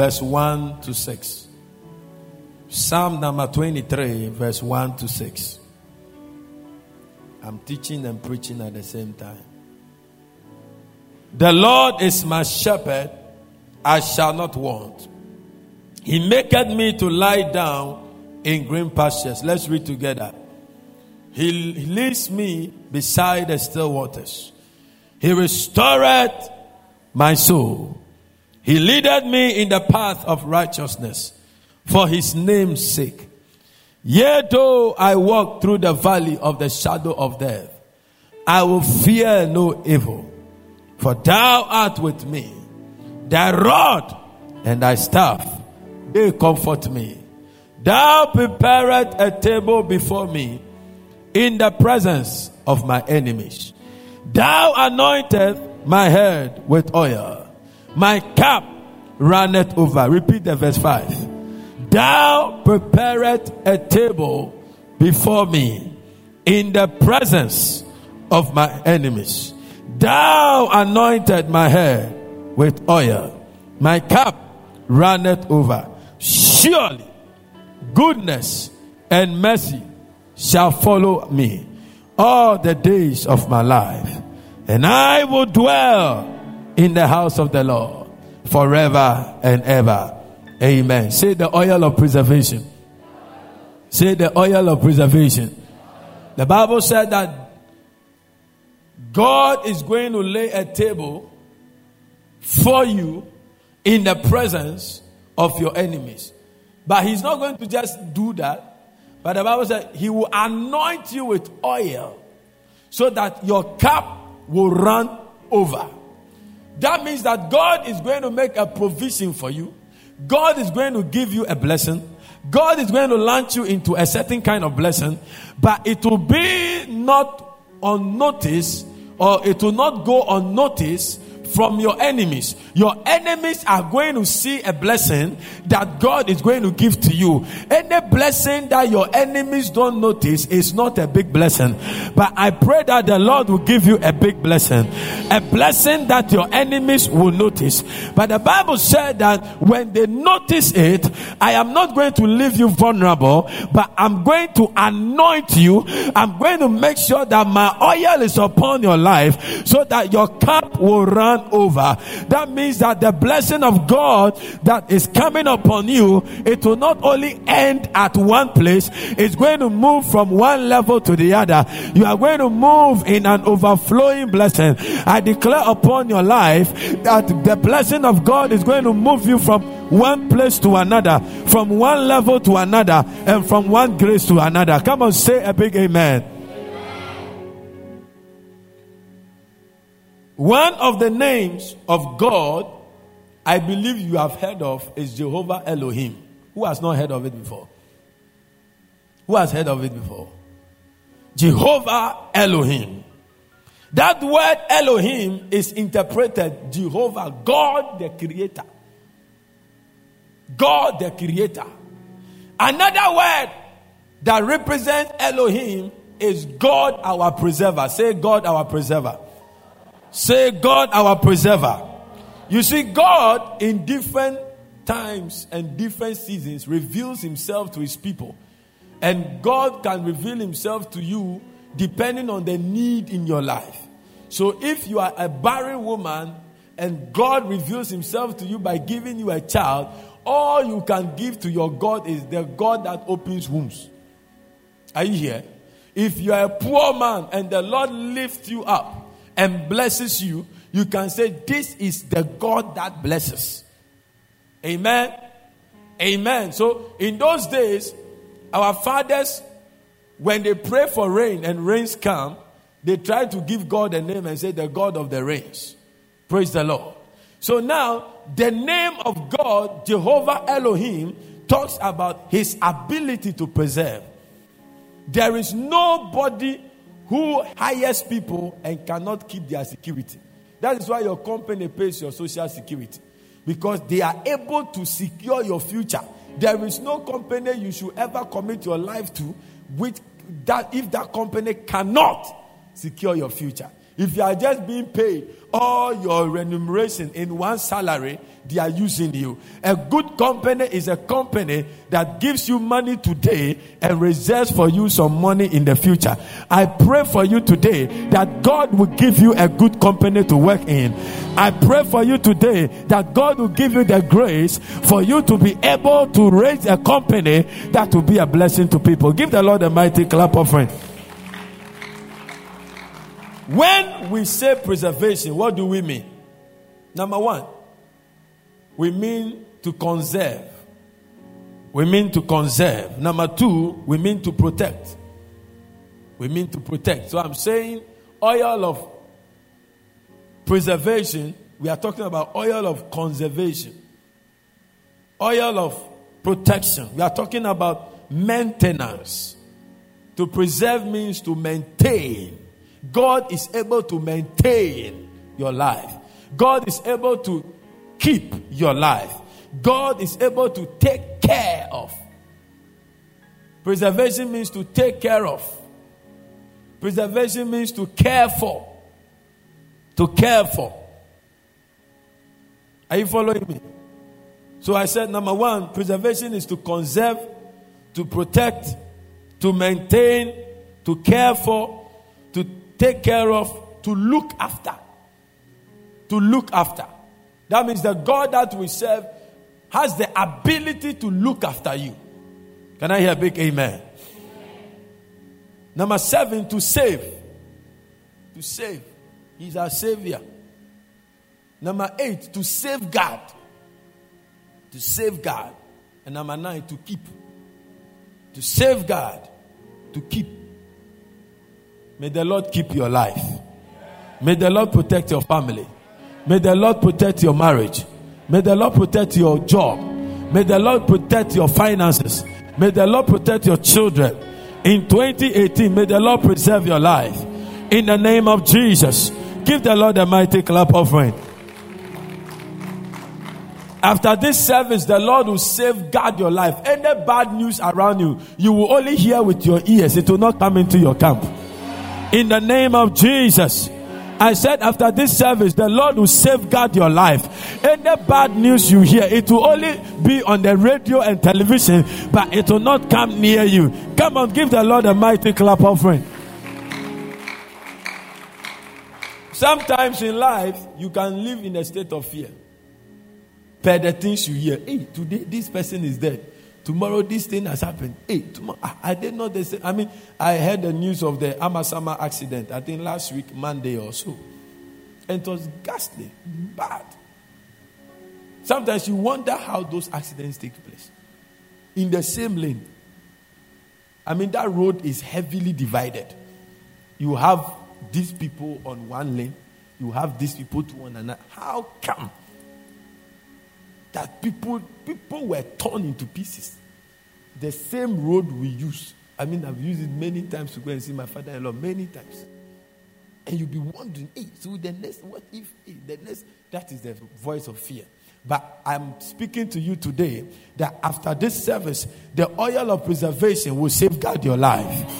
verse 1 to 6. Psalm number 23, verse 1 to 6. I'm teaching and preaching at the same time. The Lord is my shepherd, I shall not want. He maketh me to lie down in green pastures. Let's read together. He leads me beside the still waters. He restored my soul. He leadeth me in the path of righteousness for his name's sake. Yea, though I walk through the valley of the shadow of death, I will fear no evil, for thou art with me. Thy rod and thy staff, they comfort me. Thou preparest a table before me in the presence of my enemies. Thou anointed my head with oil. My cup runneth over. Repeat the verse 5. Thou preparest a table before me in the presence of my enemies. Thou anointed my head with oil. My cup runneth over. Surely goodness and mercy shall follow me all the days of my life, and I will dwell in the house of the Lord forever and ever. Amen. Say the oil of preservation. Say the oil of preservation. The Bible said that God is going to lay a table for you in the presence of your enemies. But He's not going to just do that. But the Bible said He will anoint you with oil so that your cup will run over. That means that God is going to make a provision for you. God is going to give you a blessing. God is going to launch you into a certain kind of blessing, but it will be not unnoticed or it will not go unnoticed from your enemies. Your enemies are going to see a blessing that God is going to give to you. Any blessing that your enemies don't notice is not a big blessing. But I pray that the Lord will give you a big blessing. A blessing that your enemies will notice. But the Bible said that when they notice it, I am not going to leave you vulnerable, but I'm going to anoint you. I'm going to make sure that my oil is upon your life so that your cup will run over. That means that the blessing of God that is coming upon you, it will not only end at one place, it's going to move from one level to the other. You are going to move in an overflowing blessing. I declare upon your life that the blessing of God is going to move you from one place to another, from one level to another, and from one grace to another. Come on, say a big amen. One of the names of God I believe you have heard of is Jehovah Elohim. Who has not heard of it before? Who has heard of it before? Jehovah Elohim. That word Elohim is interpreted Jehovah, God the Creator. God the Creator. Another word that represents Elohim is God our preserver. Say God our preserver. Say, God, our preserver. You see, God in different times and different seasons reveals himself to his people. And God can reveal himself to you depending on the need in your life. So if you are a barren woman and God reveals himself to you by giving you a child, all you can give to your God is the God that opens wombs. Are you here? If you are a poor man and the Lord lifts you up, and blesses you, you can say, This is the God that blesses. Amen. Amen. So in those days, our fathers, when they pray for rain and rains come, they try to give God a name and say, The God of the rains. Praise the Lord. So now, the name of God, Jehovah Elohim, talks about his ability to preserve. There is nobody who hires people and cannot keep their security. That is why your company pays your social security because they are able to secure your future. There is no company you should ever commit your life to which that if that company cannot secure your future. If you are just being paid all your remuneration in one salary, they are using you. A good company is a company that gives you money today and reserves for you some money in the future. I pray for you today that God will give you a good company to work in. I pray for you today that God will give you the grace for you to be able to raise a company that will be a blessing to people. Give the Lord a mighty clap of friend. When we say preservation, what do we mean? Number one, we mean to conserve. We mean to conserve. Number two, we mean to protect. We mean to protect. So I'm saying oil of preservation, we are talking about oil of conservation, oil of protection. We are talking about maintenance. To preserve means to maintain. God is able to maintain your life. God is able to keep your life. God is able to take care of. Preservation means to take care of. Preservation means to care for. To care for. Are you following me? So I said, number one, preservation is to conserve, to protect, to maintain, to care for, to take care of, to look after. To look after. That means the God that we serve has the ability to look after you. Can I hear a big amen? Number seven, to save. To save. He's our savior. Number eight, to safeguard. To safeguard. And number nine, to keep. To safeguard. To keep. May the Lord keep your life. May the Lord protect your family. May the Lord protect your marriage. May the Lord protect your job. May the Lord protect your finances. May the Lord protect your children. In 2018, may the Lord preserve your life. In the name of Jesus. Give the Lord a mighty clap offering. After this service, the Lord will safeguard your life. Any bad news around you, you will only hear with your ears. It will not come into your camp. In the name of Jesus. I said, after this service, the Lord will safeguard your life. Any bad news you hear, it will only be on the radio and television, but it will not come near you. Come on, give the Lord a mighty clap offering. Sometimes in life, you can live in a state of fear. Per the things you hear, hey, today this person is dead. Tomorrow this thing has happened. Hey, tomorrow I, I did not. I mean, I heard the news of the Amasama accident. I think last week, Monday or so, and it was ghastly, bad. Sometimes you wonder how those accidents take place in the same lane. I mean, that road is heavily divided. You have these people on one lane, you have these people to one another. How come that people people were torn into pieces? The same road we use. I mean, I've used it many times to go and see my father in law, many times. And you'll be wondering, hey, so the next, what if, hey, the next, that is the voice of fear. But I'm speaking to you today that after this service, the oil of preservation will safeguard your life.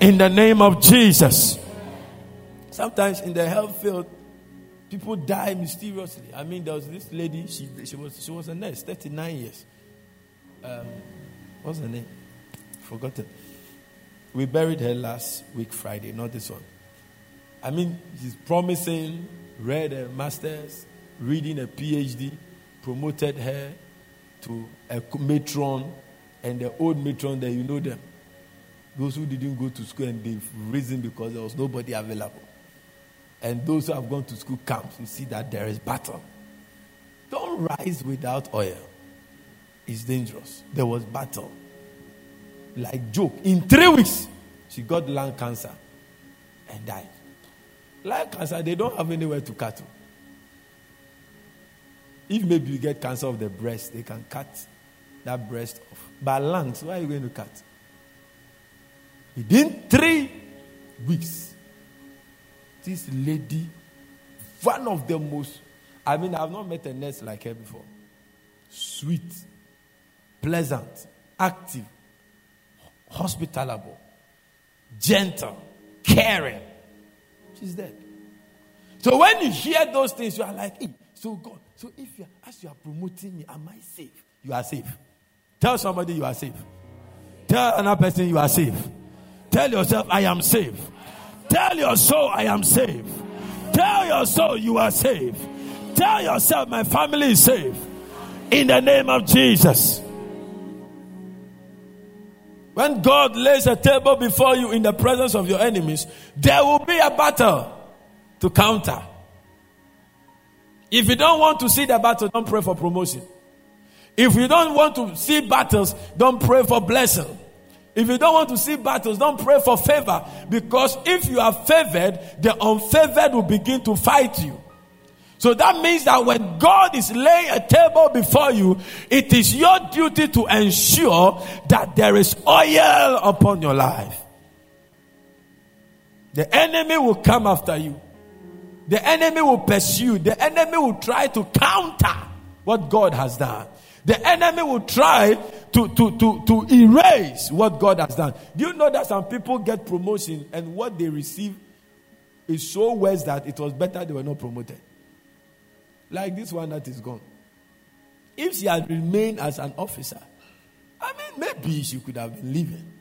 In the name of Jesus. Sometimes in the health field, people die mysteriously. I mean, there was this lady, she, she, was, she was a nurse, 39 years. Um, What's her name? Forgotten. We buried her last week, Friday, not this one. I mean, she's promising, read a master's, reading a PhD, promoted her to a matron, and the old matron there, you know them. Those who didn't go to school and they've risen because there was nobody available. And those who have gone to school camps, you see that there is battle. Don't rise without oil is dangerous. There was battle. Like joke. In three weeks, she got lung cancer and died. Lung cancer, they don't have anywhere to cut. If maybe you get cancer of the breast, they can cut that breast off. But lungs, why are you going to cut? Within three weeks, this lady, one of the most, I mean, I've not met a nurse like her before. Sweet, pleasant, active, hospitable, gentle, caring. She's dead. So when you hear those things, you are like, hey, so God, so if you as you are promoting me, am I safe? You are safe. Tell somebody you are safe. Tell another person you are safe. Tell yourself, I am safe. Tell your soul, I am safe. Tell your soul, you are safe. Tell yourself, my family is safe. In the name of Jesus. When God lays a table before you in the presence of your enemies, there will be a battle to counter. If you don't want to see the battle, don't pray for promotion. If you don't want to see battles, don't pray for blessing. If you don't want to see battles, don't pray for favor. Because if you are favored, the unfavored will begin to fight you. So that means that when God is laying a table before you, it is your duty to ensure that there is oil upon your life. The enemy will come after you. The enemy will pursue. The enemy will try to counter what God has done. The enemy will try to, to, to, to erase what God has done. Do you know that some people get promotion and what they receive is so worse that it was better they were not promoted? Like this one that is gone. If she had remained as an officer, I mean, maybe she could have been living.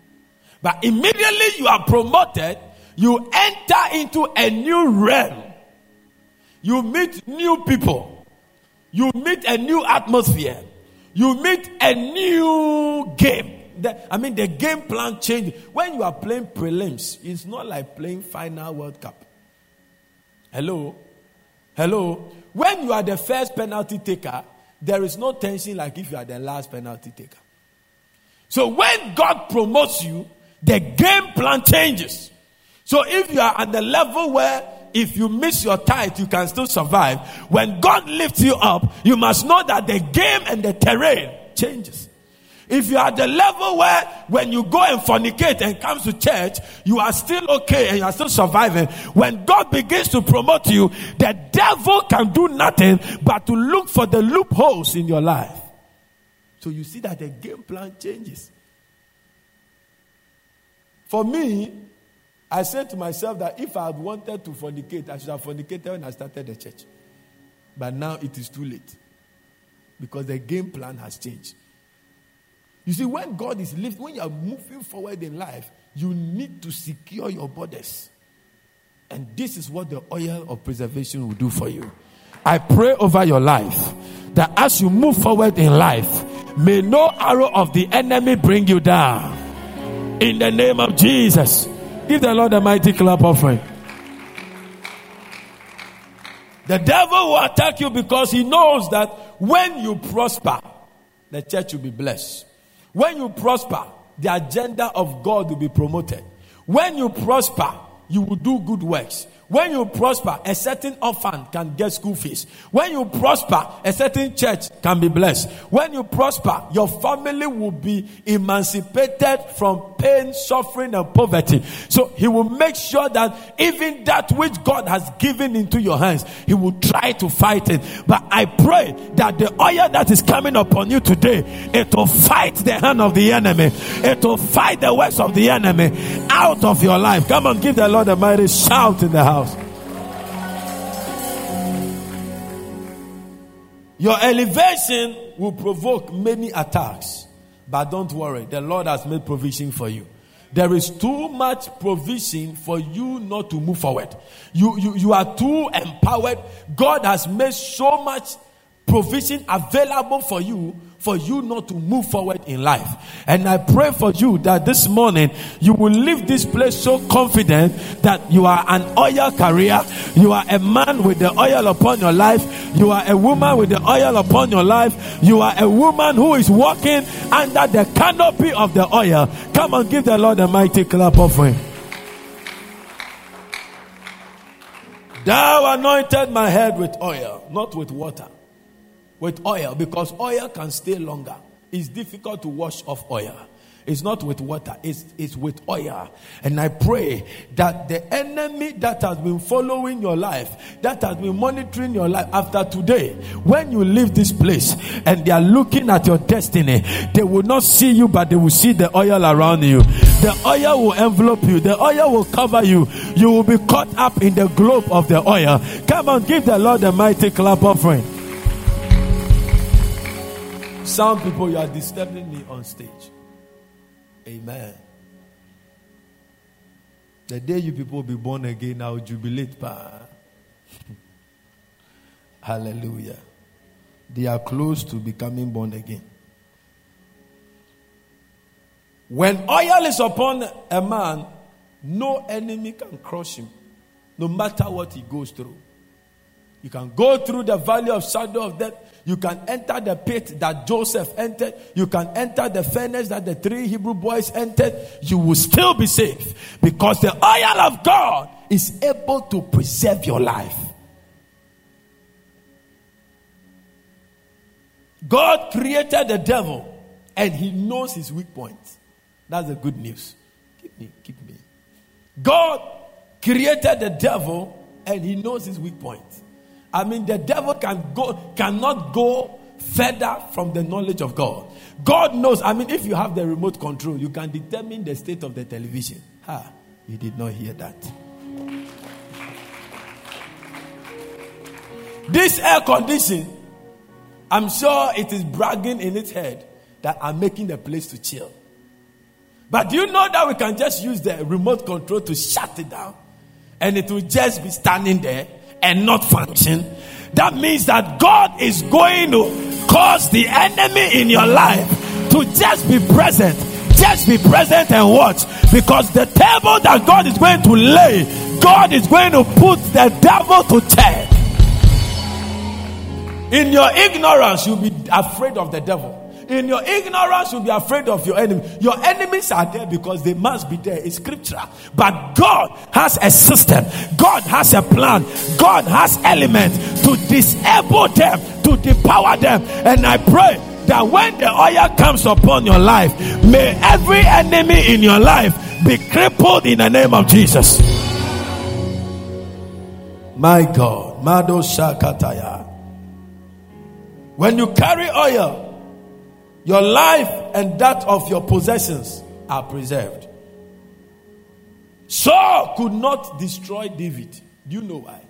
But immediately you are promoted, you enter into a new realm. You meet new people. You meet a new atmosphere. You meet a new game. The, I mean, the game plan changes. When you are playing prelims, it's not like playing final World Cup. Hello? Hello? When you are the first penalty taker, there is no tension like if you are the last penalty taker. So when God promotes you, the game plan changes. So if you are at the level where if you miss your tithe, you can still survive. When God lifts you up, you must know that the game and the terrain changes. If you are at the level where when you go and fornicate and comes to church, you are still okay and you are still surviving. When God begins to promote you, the devil can do nothing but to look for the loopholes in your life. So you see that the game plan changes. For me, I said to myself that if I had wanted to fornicate, I should have fornicated when I started the church. But now it is too late because the game plan has changed. You see, when God is lifting, when you are moving forward in life, you need to secure your borders. And this is what the oil of preservation will do for you. I pray over your life that as you move forward in life, may no arrow of the enemy bring you down. In the name of Jesus. Give the Lord a mighty clap offering. The devil will attack you because he knows that when you prosper, the church will be blessed. When you prosper, the agenda of God will be promoted. When you prosper, you will do good works. When you prosper, a certain orphan can get school fees. When you prosper, a certain church can be blessed. When you prosper, your family will be emancipated from pain, suffering, and poverty. So he will make sure that even that which God has given into your hands, he will try to fight it. But I pray that the oil that is coming upon you today, it will fight the hand of the enemy. It will fight the works of the enemy out of your life. Come on, give the Lord a mighty shout in the house. Your elevation will provoke many attacks. But don't worry, the Lord has made provision for you. There is too much provision for you not to move forward. You, you, you are too empowered. God has made so much provision available for you for you not to move forward in life. And I pray for you that this morning you will leave this place so confident that you are an oil carrier. You are a man with the oil upon your life. You are a woman with the oil upon your life. You are a woman who is walking under the canopy of the oil. Come and give the Lord a mighty clap offering. Thou anointed my head with oil, not with water with oil because oil can stay longer. It's difficult to wash off oil. It's not with water, it's, it's with oil. And I pray that the enemy that has been following your life, that has been monitoring your life after today, when you leave this place and they are looking at your destiny, they will not see you, but they will see the oil around you. The oil will envelop you. The oil will cover you. You will be caught up in the globe of the oil. Come on, give the Lord a mighty clap offering. Some people, you are disturbing me on stage. Amen. The day you people will be born again, I will jubilate. Pa. Hallelujah. They are close to becoming born again. When oil is upon a man, no enemy can crush him, no matter what he goes through. You can go through the valley of shadow of death. You can enter the pit that Joseph entered. You can enter the furnace that the three Hebrew boys entered. You will still be safe because the oil of God is able to preserve your life. God created the devil and he knows his weak points. That's the good news. Keep me, keep me. God created the devil and he knows his weak points. I mean, the devil can go, cannot go further from the knowledge of God. God knows. I mean, if you have the remote control, you can determine the state of the television. Ha, you did not hear that. This air condition, I'm sure it is bragging in its head that I'm making the place to chill. But do you know that we can just use the remote control to shut it down? And it will just be standing there and not function. That means that God is going to cause the enemy in your life to just be present. Just be present and watch. Because the table that God is going to lay, God is going to put the devil to test. In your ignorance, you'll be afraid of the devil. In your ignorance, you'll be afraid of your enemy. Your enemies are there because they must be there. It's scripture. But God has a system, God has a plan, God has elements to disable them, to depower them. And I pray that when the oil comes upon your life, may every enemy in your life be crippled in the name of Jesus. My God, Mado Shakataya. When you carry oil, your life and that of your possessions are preserved. Saul could not destroy David. Do you know why?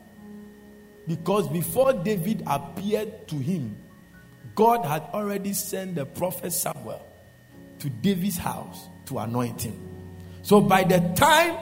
Because before David appeared to him, God had already sent the prophet Samuel to David's house to anoint him. So by the time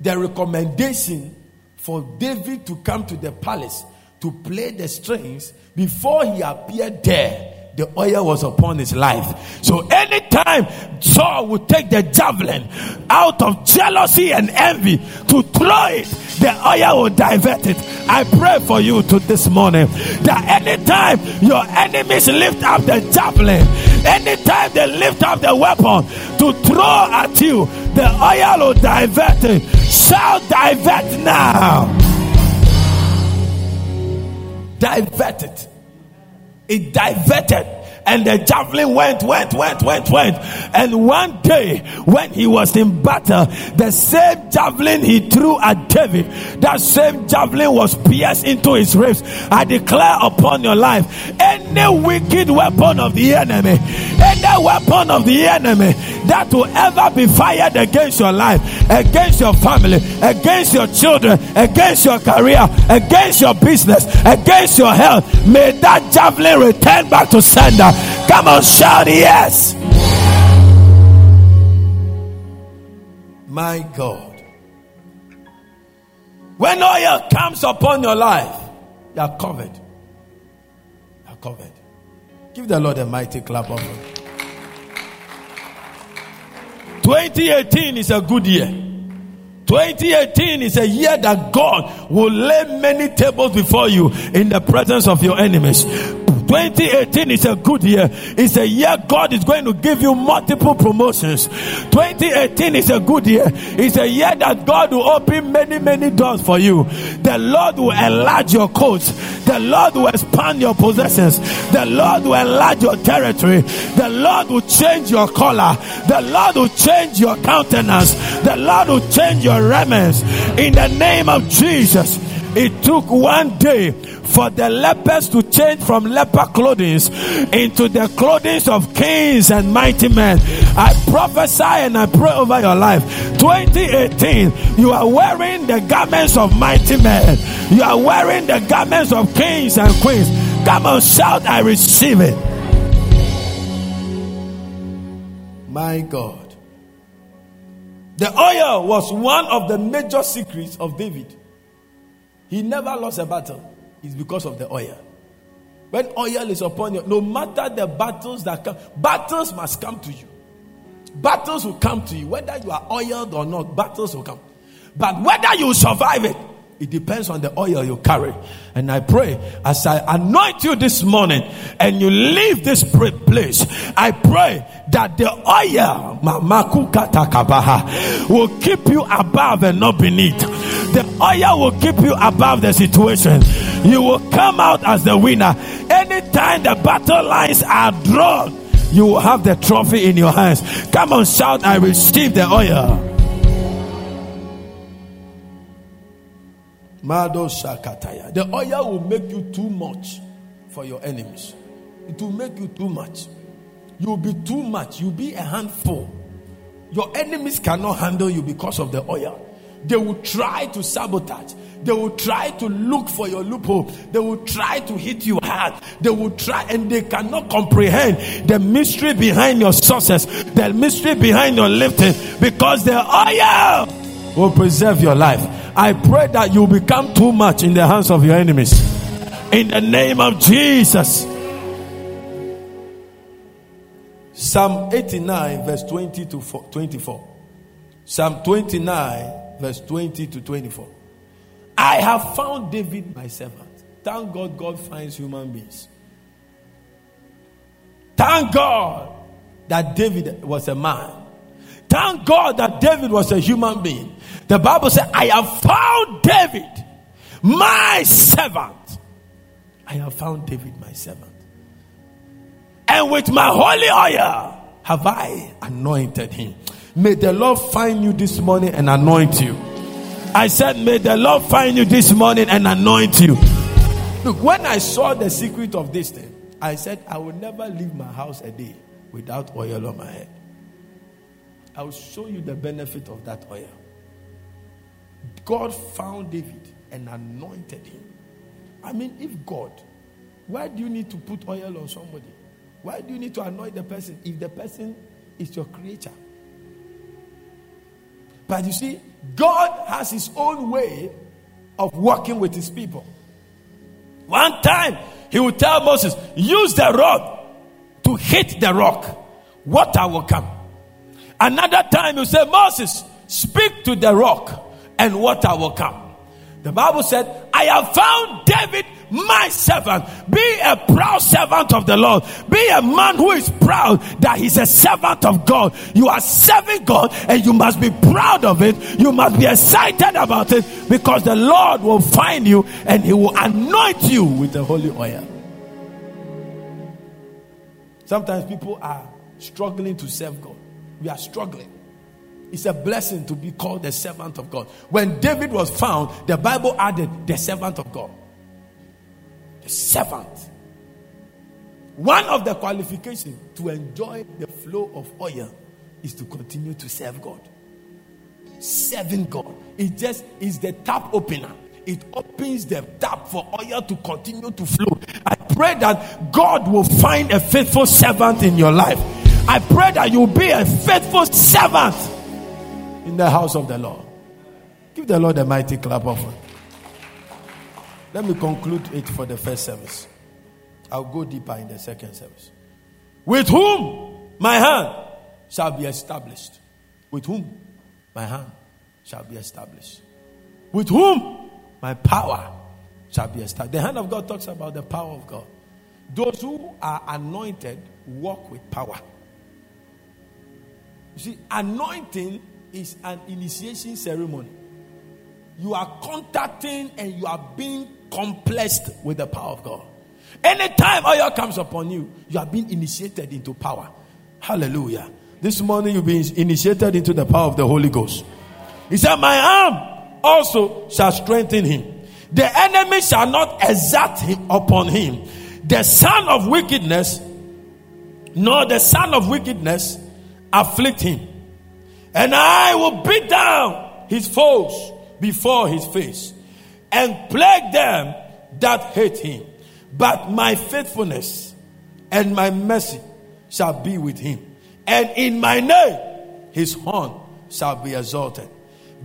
the recommendation for David to come to the palace to play the strings, before he appeared there, the oil was upon his life. So anytime Saul would take the javelin out of jealousy and envy to throw it, the oil will divert it. I pray for you to this morning that anytime your enemies lift up the javelin, anytime they lift up the weapon to throw at you, the oil will divert it. Shall divert now. Divert it it diverted and the javelin went, went, went, went, went. And one day, when he was in battle, the same javelin he threw at David, that same javelin was pierced into his ribs. I declare upon your life, any wicked weapon of the enemy, any weapon of the enemy that will ever be fired against your life, against your family, against your children, against your career, against your business, against your health, may that javelin return back to sender Come on, shout yes. My God. When oil comes upon your life, you are covered. You are covered. Give the Lord a mighty clap of 2018 is a good year. 2018 is a year that God will lay many tables before you in the presence of your enemies. 2018 is a good year. It's a year God is going to give you multiple promotions. 2018 is a good year. It's a year that God will open many, many doors for you. The Lord will enlarge your coats. The Lord will expand your possessions. The Lord will enlarge your territory. The Lord will change your color. The Lord will change your countenance. The Lord will change your remnants. In the name of Jesus. It took one day for the lepers to change from leper clothing into the clothing of kings and mighty men. I prophesy and I pray over your life. 2018, you are wearing the garments of mighty men. You are wearing the garments of kings and queens. Come on, shout, I receive it. My God. The oil was one of the major secrets of David. He never lost a battle. It's because of the oil. When oil is upon you, no matter the battles that come, battles must come to you. Battles will come to you, whether you are oiled or not, battles will come. But whether you survive it, it depends on the oil you carry. And I pray as I anoint you this morning and you leave this place, I pray that the oil will keep you above and not beneath. The oil will keep you above the situation. You will come out as the winner. Anytime the battle lines are drawn, you will have the trophy in your hands. Come on, shout, I receive the oil. The oil will make you too much for your enemies. It will make you too much. You'll be too much. You'll be a handful. Your enemies cannot handle you because of the oil. They will try to sabotage. They will try to look for your loophole. They will try to hit you hard. They will try and they cannot comprehend the mystery behind your success, the mystery behind your lifting because the oil will preserve your life. I pray that you become too much in the hands of your enemies. In the name of Jesus. Psalm 89, verse 20 to 24. Psalm 29, verse 20 to 24. I have found David, my servant. Thank God, God finds human beings. Thank God that David was a man. Thank God that David was a human being. The Bible says, I have found David, my servant. I have found David, my servant. And with my holy oil have I anointed him. May the Lord find you this morning and anoint you. I said, May the Lord find you this morning and anoint you. Look, when I saw the secret of this thing, I said, I will never leave my house a day without oil on my head. I will show you the benefit of that oil. God found David and anointed him. I mean, if God, why do you need to put oil on somebody? Why do you need to anoint the person if the person is your creator? But you see, God has his own way of working with his people. One time, he would tell Moses, use the rod to hit the rock, water will come. Another time, he said, Moses, speak to the rock and water will come. The Bible said, I have found David, my servant. Be a proud servant of the Lord. Be a man who is proud that he's a servant of God. You are serving God and you must be proud of it. You must be excited about it because the Lord will find you and he will anoint you with the holy oil. Sometimes people are struggling to serve God. We are struggling. It's a blessing to be called the servant of God. When David was found, the Bible added the servant of God. The servant. One of the qualifications to enjoy the flow of oil is to continue to serve God. Serving God. It just is the tap opener. It opens the tap for oil to continue to flow. I pray that God will find a faithful servant in your life. I pray that you'll be a faithful servant in the house of the Lord. Give the Lord a mighty clap of it. Let me conclude it for the first service. I'll go deeper in the second service. With whom my hand shall be established. With whom my hand shall be established. With whom my power shall be established. The hand of God talks about the power of God. Those who are anointed walk with power. You see, anointing is an initiation ceremony. You are contacting and you are being complexed with the power of God. Anytime oil comes upon you, you are being initiated into power. Hallelujah. This morning you've been initiated into the power of the Holy Ghost. He said, My arm also shall strengthen him. The enemy shall not exert him upon him. The son of wickedness, nor the son of wickedness afflict him. And I will beat down his foes before his face and plague them that hate him. But my faithfulness and my mercy shall be with him. And in my name his horn shall be exalted.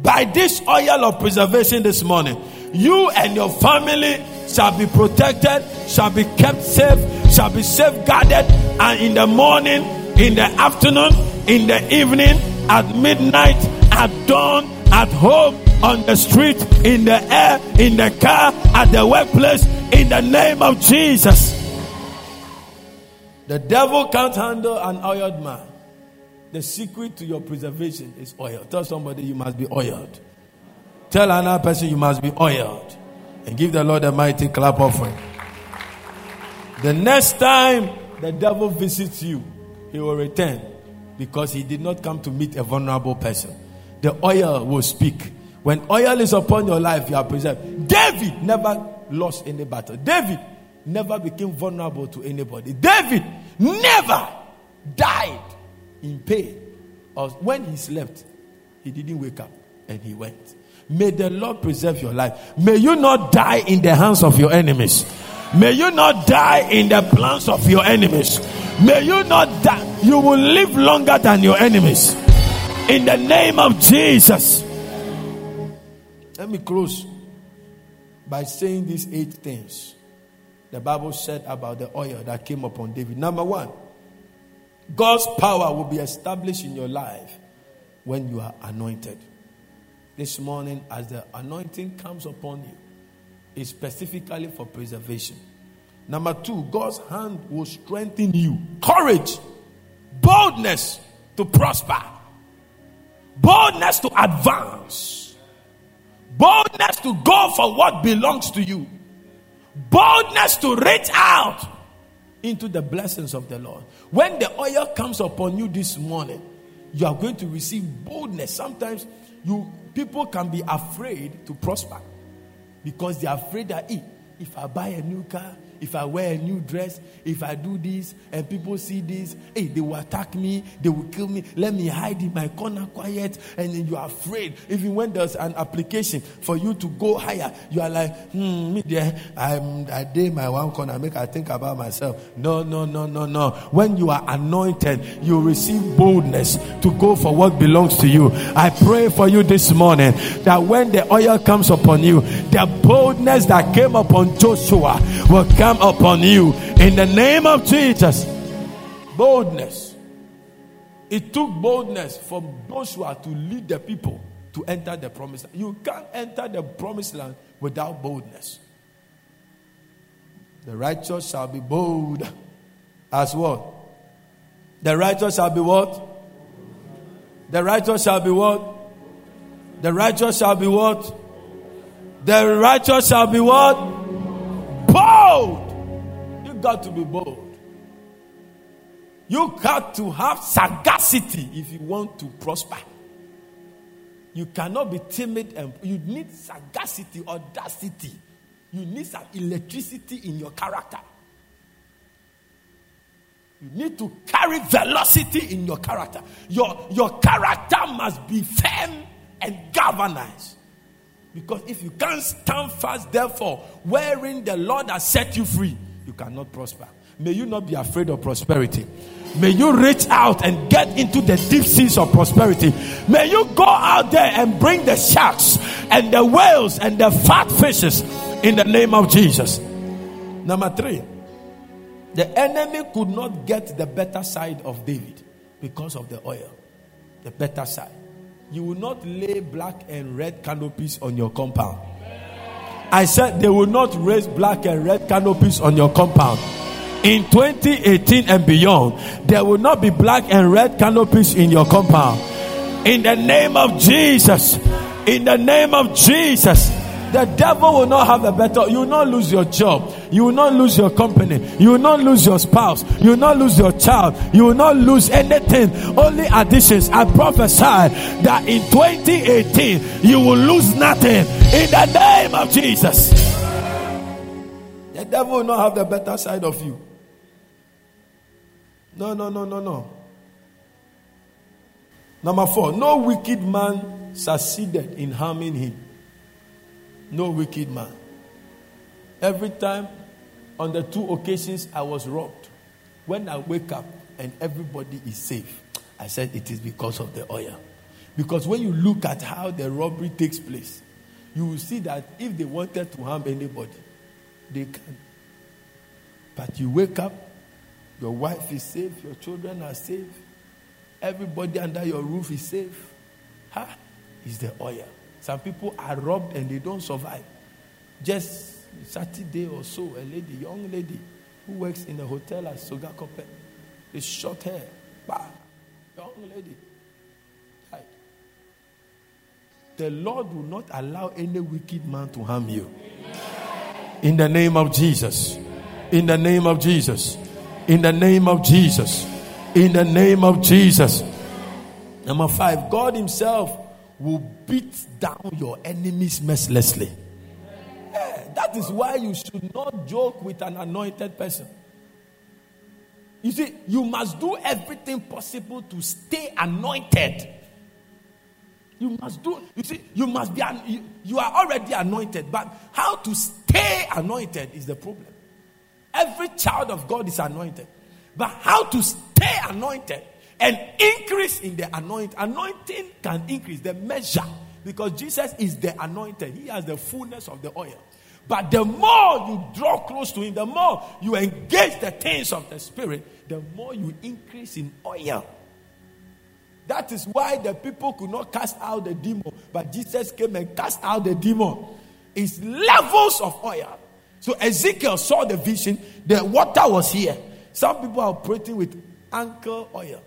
By this oil of preservation this morning, you and your family shall be protected, shall be kept safe, shall be safeguarded, and in the morning, in the afternoon, in the evening, at midnight, at dawn, at home, on the street, in the air, in the car, at the workplace, in the name of Jesus. The devil can't handle an oiled man. The secret to your preservation is oil. Tell somebody you must be oiled. Tell another person you must be oiled. And give the Lord a mighty clap offering. The next time the devil visits you, he will return because he did not come to meet a vulnerable person. The oil will speak. When oil is upon your life, you are preserved. David never lost any battle. David never became vulnerable to anybody. David never died in pain. Or when he slept, he didn't wake up and he went. May the Lord preserve your life. May you not die in the hands of your enemies. May you not die in the plans of your enemies. May you not die. You will live longer than your enemies. In the name of Jesus. Let me close by saying these eight things the Bible said about the oil that came upon David. Number one, God's power will be established in your life when you are anointed. This morning, as the anointing comes upon you, is specifically for preservation. Number two, God's hand will strengthen you. Courage, boldness to prosper, boldness to advance, boldness to go for what belongs to you, boldness to reach out into the blessings of the Lord. When the oil comes upon you this morning, you are going to receive boldness. Sometimes you people can be afraid to prosper because they are afraid that if I buy a new car, if I wear a new dress, if I do this, and people see this, hey, they will attack me, they will kill me. Let me hide in my corner quiet, and then you are afraid. Even when there's an application for you to go higher, you are like, hmm, me there, I'm I did my one corner, make I think about myself. No, no, no, no, no. When you are anointed, you receive boldness to go for what belongs to you. I pray for you this morning that when the oil comes upon you, the boldness that came upon Joshua will come come upon you in the name of Jesus. Boldness. It took boldness for Joshua to lead the people to enter the promised land. You can't enter the promised land without boldness. The righteous shall be bold as what? The righteous shall be what? The righteous shall be what? The righteous shall be what? The righteous shall be what? You got to be bold. You got to have sagacity if you want to prosper. You cannot be timid and you need sagacity, audacity. You need some electricity in your character. You need to carry velocity in your character. Your, your character must be firm and galvanized. Because if you can't stand fast, therefore, wherein the Lord has set you free, you cannot prosper. May you not be afraid of prosperity. May you reach out and get into the deep seas of prosperity. May you go out there and bring the sharks and the whales and the fat fishes in the name of Jesus. Number three, the enemy could not get the better side of David because of the oil. The better side you will not lay black and red canopies on your compound. I said they will not raise black and red canopies on your compound. In 2018 and beyond, there will not be black and red canopies in your compound. In the name of Jesus, in the name of Jesus, The devil will not have a better, you will not lose your job, you will not lose your company, you will not lose your spouse, you will not lose your child, you will not lose anything. Only additions. I prophesy that in 2018 you will lose nothing in the name of Jesus. The devil will not have the better side of you. No, no, no, no, no. Number four, no wicked man succeeded in harming him. No wicked man. Every time on the two occasions I was robbed, when I wake up and everybody is safe, I said it is because of the oil. Because when you look at how the robbery takes place, you will see that if they wanted to harm anybody, they can. But you wake up, your wife is safe, your children are safe, everybody under your roof is safe. Ha! Is the oil. Some people are robbed and they don't survive. Just Saturday or so, a lady, young lady, who works in a hotel at Sogakope, they shot her. Bah, young lady. Died. The Lord will not allow any wicked man to harm you. In the name of Jesus. In the name of Jesus. In the name of Jesus. In the name of Jesus. Number five, God Himself will beat down your enemies mercilessly. Yeah, that is why you should not joke with an anointed person. You see, you must do everything possible to stay anointed. You must do, you see, you must be, you, you are already anointed, but how to stay anointed is the problem. Every child of God is anointed, but how to stay anointed and increase in the anointing. Anointing can increase the measure because Jesus is the anointed. He has the fullness of the oil. But the more you draw close to Him, the more you engage the things of the Spirit, the more you increase in oil. That is why the people could not cast out the demon, but Jesus came and cast out the demon. It's levels of oil. So Ezekiel saw the vision, the water was here. Some people are operating with ankle oil.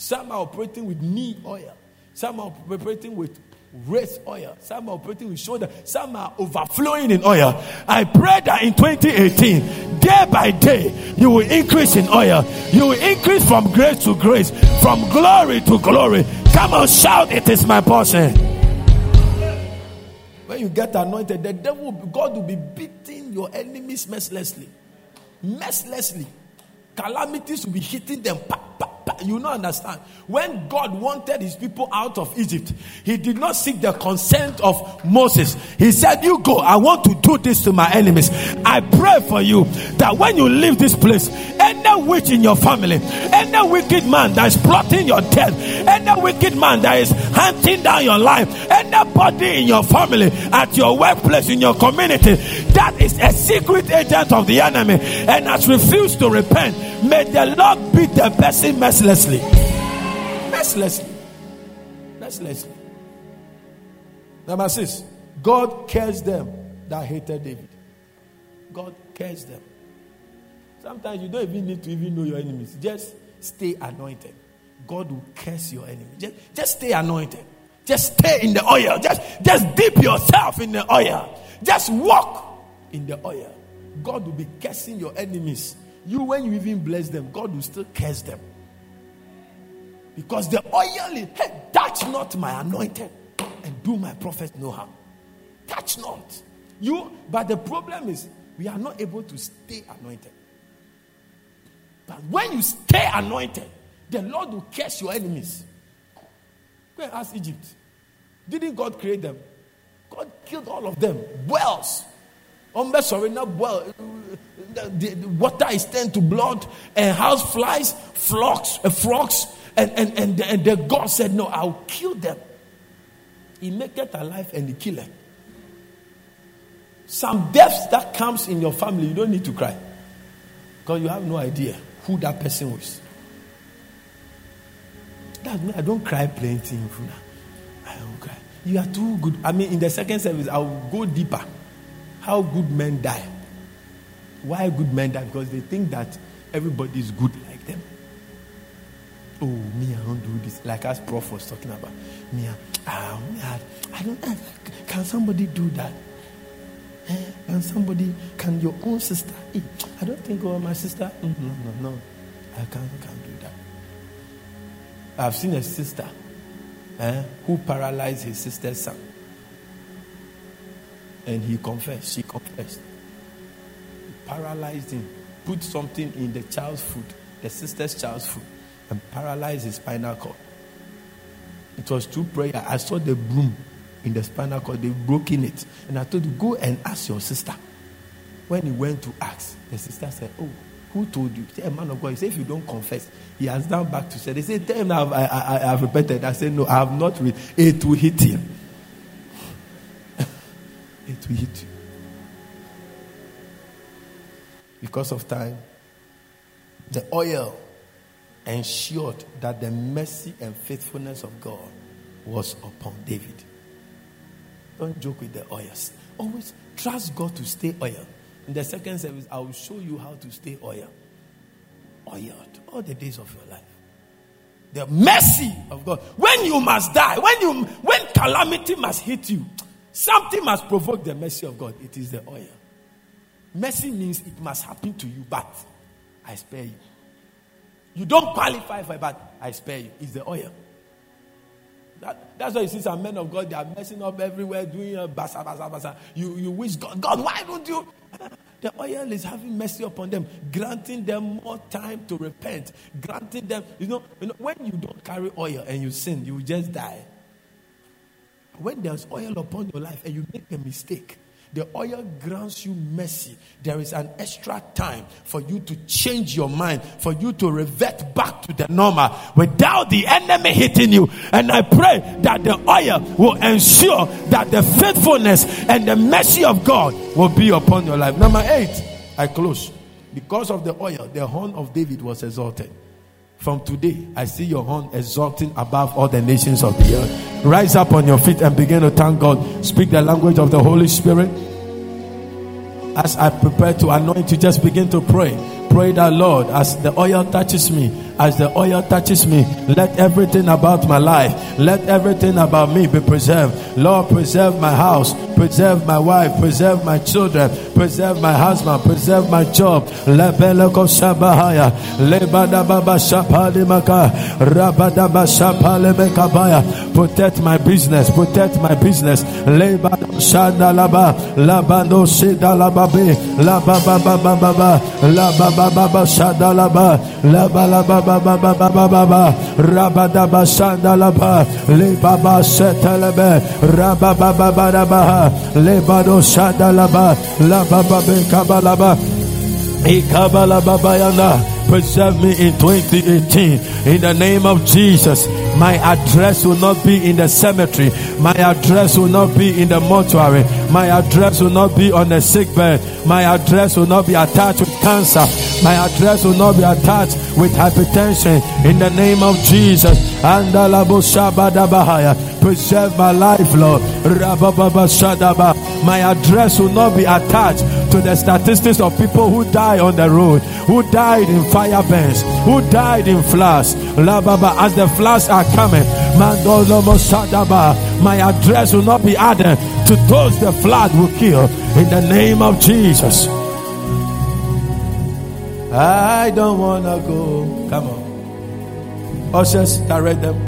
Some are operating with knee oil. Some are operating with waist oil. Some are operating with shoulder. Some are overflowing in oil. I pray that in 2018, day by day, you will increase in oil. You will increase from grace to grace, from glory to glory. Come on, shout, it is my portion. When you get anointed, the devil, God will be beating your enemies mercilessly. Mercilessly. Calamities will be hitting them. Pa, pa, you not understand. When God wanted his people out of Egypt, he did not seek the consent of Moses. He said, You go, I want to do this to my enemies. I pray for you that when you leave this place, any witch in your family, any wicked man that is plotting your death, any wicked man that is hunting down your life, anybody in your family, at your workplace, in your community, that is a secret agent of the enemy and has refused to repent, may the Lord beat the person mercilessly. Mercilessly. Mercilessly. Number six, God cares them that hated David. God cares them. Sometimes you don't even need to even know your enemies. Just stay anointed. God will curse your enemy. Just, just stay anointed. Just stay in the oil. Just, just dip yourself in the oil. Just walk in the oil. God will be cursing your enemies. You, when you even bless them, God will still curse them. Because the oil is, hey, touch not my anointed and do my prophet no harm. Touch not. You, but the problem is, we are not able to stay anointed. But when you stay anointed, the Lord will curse your enemies. Go and ask Egypt. Didn't God create them? God killed all of them. Wells. sorry, not well. The, the, water is turned to blood, and house flies, flocks, uh, frogs, and, and, and, and the God said, No, I'll kill them. He make it alive and he kill them. Some deaths that comes in your family, you don't need to cry. Because you have no idea who that person was. That me, I don't cry plenty front. I don't cry. You are too good. I mean, in the second service, I will go deeper. How good men die. Why good men die? Because they think that everybody is good. Oh, me, I don't do this. Like as Prof was talking about. Me, uh, me I, I don't. Think can somebody do that? Can somebody, can your own sister? I don't think, oh, my sister. No, no, no, no. I can't, can't do that. I've seen a sister eh, who paralyzed his sister's son. And he confessed, she confessed. He paralyzed him, put something in the child's food, the sister's child's food, and paralyzed his spinal cord. It was through prayer. I saw the broom in the spinal cord, they've broken it. And I told go and ask your sister. When he went to ask, the sister said, Oh, who told you? Say, a man of God. He said, if you don't confess, he has gone back to say, they said, tell him I have, I, I, I have repented. I said, no, I have not. Read. It will hit him. it will hit you. Because of time, the oil ensured that the mercy and faithfulness of God was upon David. Don't joke with the oils. Always trust God to stay oil. In the second service, I will show you how to stay oil. Oiled all the days of your life. The mercy of God. When you must die, when you when calamity must hit you, something must provoke the mercy of God. It is the oil. Mercy means it must happen to you, but I spare you. You don't qualify for it, but I spare you. It's the oil. That, that's why you see some men of God, they are messing up everywhere, doing a basa, basa, basa. You, you wish God, God, why don't you? The oil is having mercy upon them, granting them more time to repent, granting them, you know, you know when you don't carry oil and you sin, you just die. When there's oil upon your life and you make a mistake, the oil grants you mercy. There is an extra time for you to change your mind, for you to revert back to the normal without the enemy hitting you. And I pray that the oil will ensure that the faithfulness and the mercy of God will be upon your life. Number eight, I close. Because of the oil, the horn of David was exalted. From today, I see your horn exalting above all the nations of the earth. Rise up on your feet and begin to thank God. Speak the language of the Holy Spirit. As I prepare to anoint you, just begin to pray. Pray that, Lord, as the oil touches me, as the oil touches me, let everything about my life, let everything about me be preserved. Lord, preserve my house, preserve my wife, preserve my children, preserve my husband, preserve my job. Baba baba, baba baba rabada bashanda laba, Shadalaba, Lababa Kabalaba, Ikabalaba Preserve me in 2018 in the name of Jesus. My address will not be in the cemetery. My address will not be in the mortuary. My address will not be on the sick bed. My address will not be attached with cancer. My address will not be attached with hypertension. In the name of Jesus. Preserve my life, Lord. My address will not be attached to the statistics of people who die on the road, who died in fire burns, who died in floods. As the floods are coming, my address will not be added to those the flood will kill. In the name of Jesus. I don't want to go. Come on. Ushers, direct them.